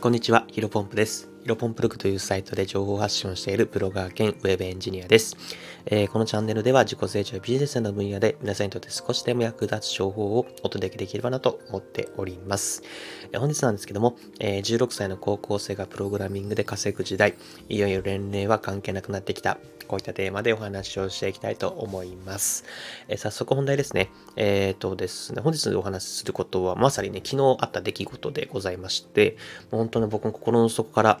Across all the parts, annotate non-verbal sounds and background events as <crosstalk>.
こんにちは、ヒロポンプです。ヒロポンプルクというサイトで情報発信をしているブロガー兼ウェブエンジニアです。えー、このチャンネルでは自己成長やビジネスの分野で皆さんにとって少しでも役立つ情報をお届けできればなと思っております。え、本日なんですけども、えー、16歳の高校生がプログラミングで稼ぐ時代、いよいよ年齢は関係なくなってきた。こういったテーマでお話をしていきたいと思います。え、早速本題ですね。えっ、とですね、本日お話しすることはまさにね、昨日あった出来事でございまして、もう本当に僕の心の底から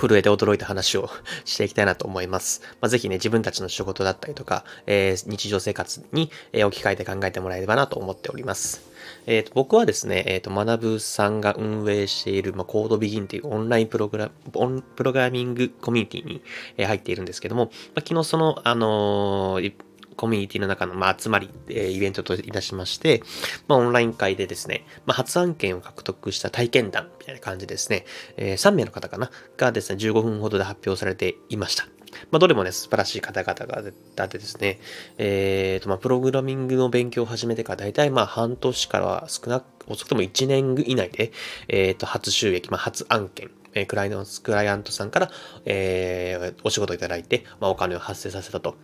震えて驚いた話をしていきたいなと思います。まあ、ぜひね、自分たちの仕事だったりとか、えー、日常生活に、えー、置き換えて考えてもらえればなと思っております。えーと、僕はですね、えーと、学さんが運営している、まあ、コードビギンというオンラインプログラプログラミングコミュニティに、えー、入っているんですけども、まあ、昨日その、あのーコミュニティの中の、まあ、集まり、えー、イベントといたしまして、まあ、オンライン会でですね、まあ、初案件を獲得した体験談みたいな感じですね、えー、3名の方かな、がですね、15分ほどで発表されていました。まあ、どれもね、素晴らしい方々がだってですね、えーと、まあ、プログラミングの勉強を始めてから大体まあ半年からは少なく、遅くとも1年以内で、えーと、初収益、まあ、初案件、え、クライアントクライアントさんから、えー、お仕事いただいて、まあ、お金を発生させたと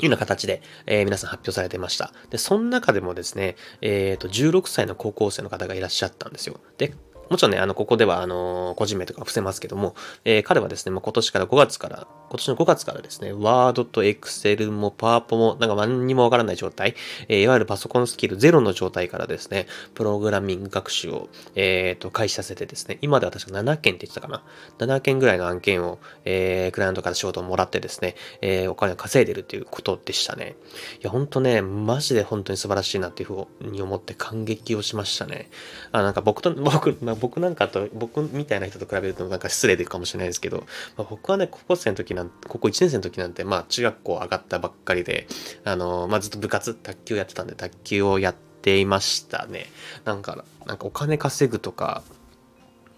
いうような形で、えー、皆さん発表されてました。で、その中でもですね、えっ、ー、と、16歳の高校生の方がいらっしゃったんですよ。で、もちろんね、あの、ここでは、あの、個人名とか伏せますけども、えー、彼はですね、まあ、今年から5月から、今年の5月からですね、ワードとエクセルもパワポも、なんか何にもわからない状態、えー、いわゆるパソコンスキルゼロの状態からですね、プログラミング学習を、えっ、ー、と、開始させてですね、今では確か7件って言ってたかな。7件ぐらいの案件を、えー、クライアントから仕事をもらってですね、えー、お金を稼いでるっていうことでしたね。いや、ほんとね、マジで本当に素晴らしいなっていうふうに思って感激をしましたね。あ、なんか僕と、僕、僕なんかと僕みたいな人と比べるとなんか失礼でかもしれないですけど、まあ、僕はね、高校生の時なんて、高校1年生の時なんて、まあ中学校上がったばっかりで、あの、まあずっと部活、卓球やってたんで、卓球をやっていましたね。なんか、なんかお金稼ぐとか、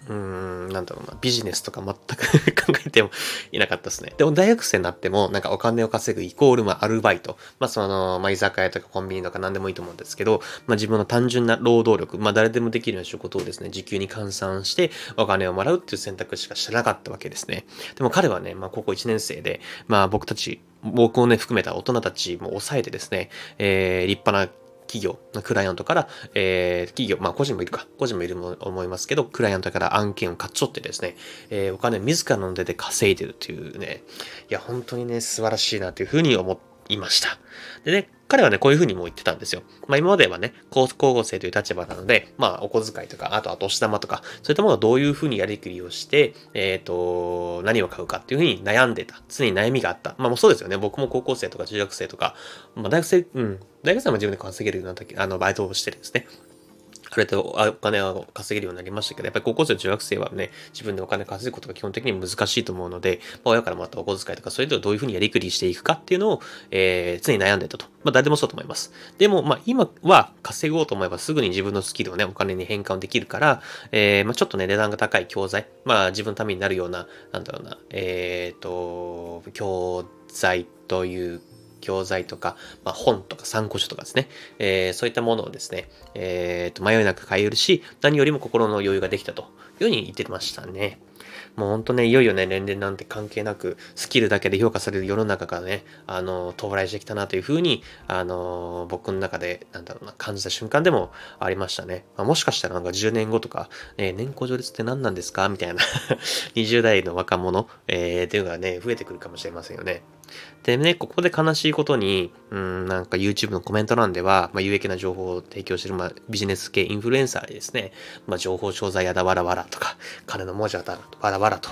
うーん、なんだろうな、ビジネスとか全く <laughs> 考えてもいなかったですね。でも大学生になっても、なんかお金を稼ぐイコール、まあ、アルバイト。まあ、その、まあ、居酒屋とかコンビニとか何でもいいと思うんですけど、まあ、自分の単純な労働力、まあ、誰でもできるような仕事をですね、時給に換算してお金をもらうっていう選択しかしてなかったわけですね。でも彼はね、まあ、高校1年生で、まあ、僕たち、僕をね、含めた大人たちも抑えてですね、えー、立派な企業、クライアントから、えー、企業、まあ個人もいるか、個人もいると思いますけど、クライアントから案件を買っち取ってですね、えー、お金自らの手で稼いでるというね、いや、本当にね、素晴らしいなというふうに思いました。でね、彼はね、こういうふうにも言ってたんですよ。まあ今まではね、高校生という立場なので、まあお小遣いとか、あとは年玉とか、そういったものをどういうふうにやりくりをして、えっ、ー、と、何を買うかっていうふうに悩んでた。常に悩みがあった。まあもうそうですよね。僕も高校生とか中学生とか、まあ大学生、うん、大学生も自分で稼げるような時、あの、バイトをしてるんですね。あれとお金を稼げるようになりましたけど、やっぱり高校生、中学生はね、自分でお金稼ぐことが基本的に難しいと思うので、まあ、親からまたお小遣いとか、それでどういうふうにやりくりしていくかっていうのを、えー、常に悩んでたと。まあ、誰でもそうと思います。でも、まあ、今は稼ごうと思えばすぐに自分のスキルをね、お金に変換できるから、えー、まあ、ちょっとね、値段が高い教材、まあ、自分のためになるような、なんだろうな、えっ、ー、と、教材という教材とか、まあ、本とか参考書とかですね、えー、そういったものをですね、えー、と迷いなく買えるし、何よりも心の余裕ができたというように言ってましたね。もうほんとね、いよいよね、年齢なんて関係なく、スキルだけで評価される世の中がね、あの、到来してきたなというふうに、あの、僕の中で、なんだろうな、感じた瞬間でもありましたね。まあ、もしかしたらなんか10年後とか、えー、年功序列って何なんですか？みたいな <laughs> 20代の若者、えー、っていうのがね、増えてくるかもしれませんよね。でね、ここで悲しいことに、うん、なんか YouTube のコメント欄では、まあ、有益な情報を提供してる、まあ、ビジネス系インフルエンサーでですね、まあ、情報商材やだわらわらとか、金の文字はだわらわらと、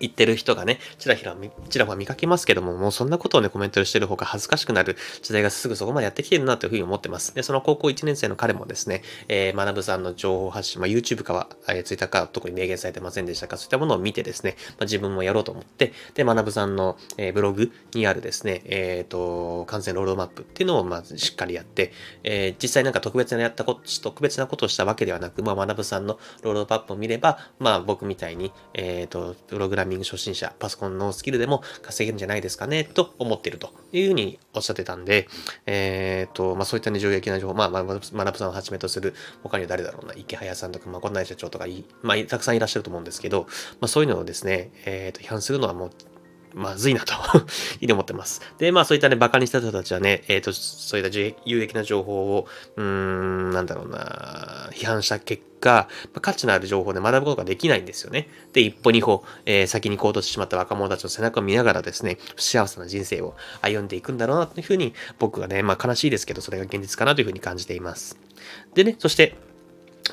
言ってる人がね、ちらひら、ちらほら見かけますけども、もうそんなことをね、コメントしてる方が恥ずかしくなる時代がすぐそこまでやってきてるなというふうに思ってます。で、その高校1年生の彼もですね、えー、学さんの情報発信、まあ、YouTube かは、えー、Twitter か特に明言されてませんでしたか、そういったものを見てですね、まあ、自分もやろうと思って、で、学さんの、えー、ブログにあるですね、えっ、ー、と、感染ロードマップっていうのをまずしっかりやって、えー、実際なんか特別なやったこと、特別なことをしたわけではなく、まあ、学さんのロードマップを見れば、まあ、僕みたいに、えっ、ー、と、プログラミング初心者、パソコンのスキルでも稼げるんじゃないですかね、と思っているというふうにおっしゃってたんで、えっと、まあそういったね、重要な情報、まあ、まなぶさんをはじめとする、他には誰だろうな、池早さんとか、まあ、こんな社長とかい、まあ、たくさんいらっしゃると思うんですけど、まあそういうのをですね、えっ、ー、と、批判するのはもう、まずいなと <laughs> いいと思ってます。で、まあそういったね、馬鹿にした人たちはね、えっ、ー、と、そういった有益な情報を、うーん、なんだろうな、批判した結果、価値のある情報で学ぶことができないんですよね。で、一歩二歩、えー、先に行動してしまった若者たちの背中を見ながらですね、不幸せな人生を歩んでいくんだろうなというふうに、僕はね、まあ悲しいですけど、それが現実かなというふうに感じています。でね、そして、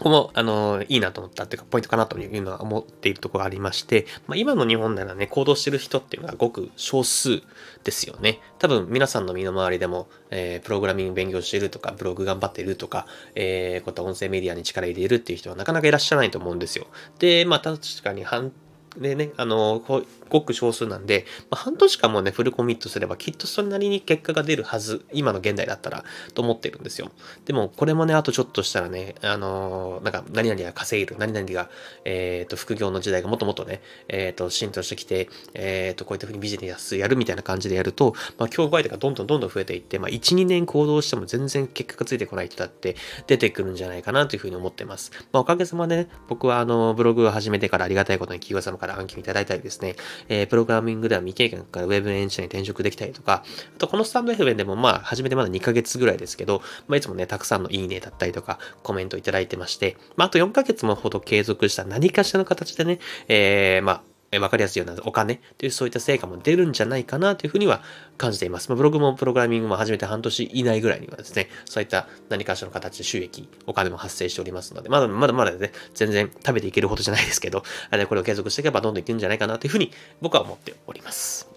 ここも、あの、いいなと思ったっていうか、ポイントかなというのは思っているところがありまして、まあ、今の日本ならね、行動してる人っていうのはごく少数ですよね。多分、皆さんの身の回りでも、えー、プログラミング勉強してるとか、ブログ頑張ってるとか、えー、こういった音声メディアに力入れるっていう人はなかなかいらっしゃらないと思うんですよ。で、まあ、確かに反でね、あの、ごく少数なんで、まあ、半年間もね、フルコミットすればきっとそれなりに結果が出るはず、今の現代だったら、と思ってるんですよ。でも、これもね、あとちょっとしたらね、あの、なんか、何々が稼げる、何々が、えっ、ー、と、副業の時代がもっともっとね、えっ、ー、と、浸透してきて、えっ、ー、と、こういったふうにビジネスやるみたいな感じでやると、まあ、競売手がどんどんどんどん増えていって、まあ、1、2年行動しても全然結果がついてこない人だって出てくるんじゃないかなというふうに思ってます。まあ、おかげさまでね、僕はあの、ブログを始めてからありがたいことに企業様から案件いただいたりですね、えー、プログラミングでは未経験からウェブエンジニアに転職できたりとか、あとこのスタンド FM でもまあ初めてまだ2ヶ月ぐらいですけど、まあいつもね、たくさんのいいねだったりとかコメントいただいてまして、まああと4ヶ月もほど継続した何かしらの形でね、えー、まあわかりやすいようなお金というそういった成果も出るんじゃないかなというふうには感じています。まあ、ブログもプログラミングも始めて半年以内ぐらいにはですね、そういった何かしらの形で収益、お金も発生しておりますので、まだまだまだね、全然食べていけるほどじゃないですけど、あれこれを継続していけばどんどんいくんじゃないかなというふうに僕は思っております。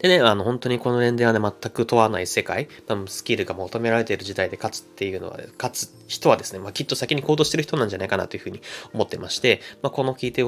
でね、あの、本当にこの年齢はね、全く問わない世界、スキルが求められている時代で勝つっていうのは、勝つ人はですね、まあ、きっと先に行動してる人なんじゃないかなというふうに思ってまして、まあ、この聞いて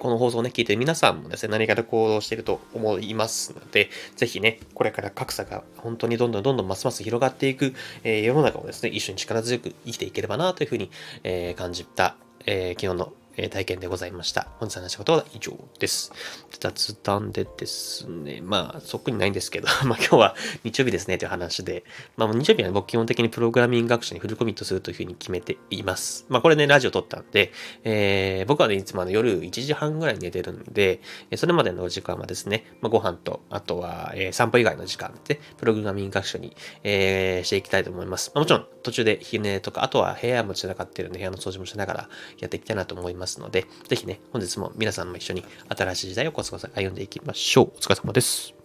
この放送をね、聞いて皆さんもですね、何かで行動していると思いますので、ぜひね、これから格差が本当にどんどんどんどんますます広がっていく、えー、世の中をですね、一緒に力強く生きていければなというふうに、えー、感じた、えー、昨日のえ体験でございました。本日話したことは以上です。雑談でですね、まあ、そっくりないんですけど、<laughs> まあ今日は日曜日ですねという話で、まあ日曜日は、ね、僕基本的にプログラミング学習にフルコミットするというふうに決めています。まあこれね、ラジオ撮ったんで、えー、僕はね、いつもの夜1時半ぐらいに寝てるんで、それまでの時間はですね、まあ、ご飯と、あとは、えー、散歩以外の時間で、プログラミング学習に、えー、していきたいと思います。まあ、もちろん途中で昼寝とか、あとは部屋も散らかってるんで、部屋の掃除もしながらやっていきたいなと思います。ますので、ぜひね、本日も皆さんも一緒に新しい時代をコツコツ歩んでいきましょう。お疲れ様です。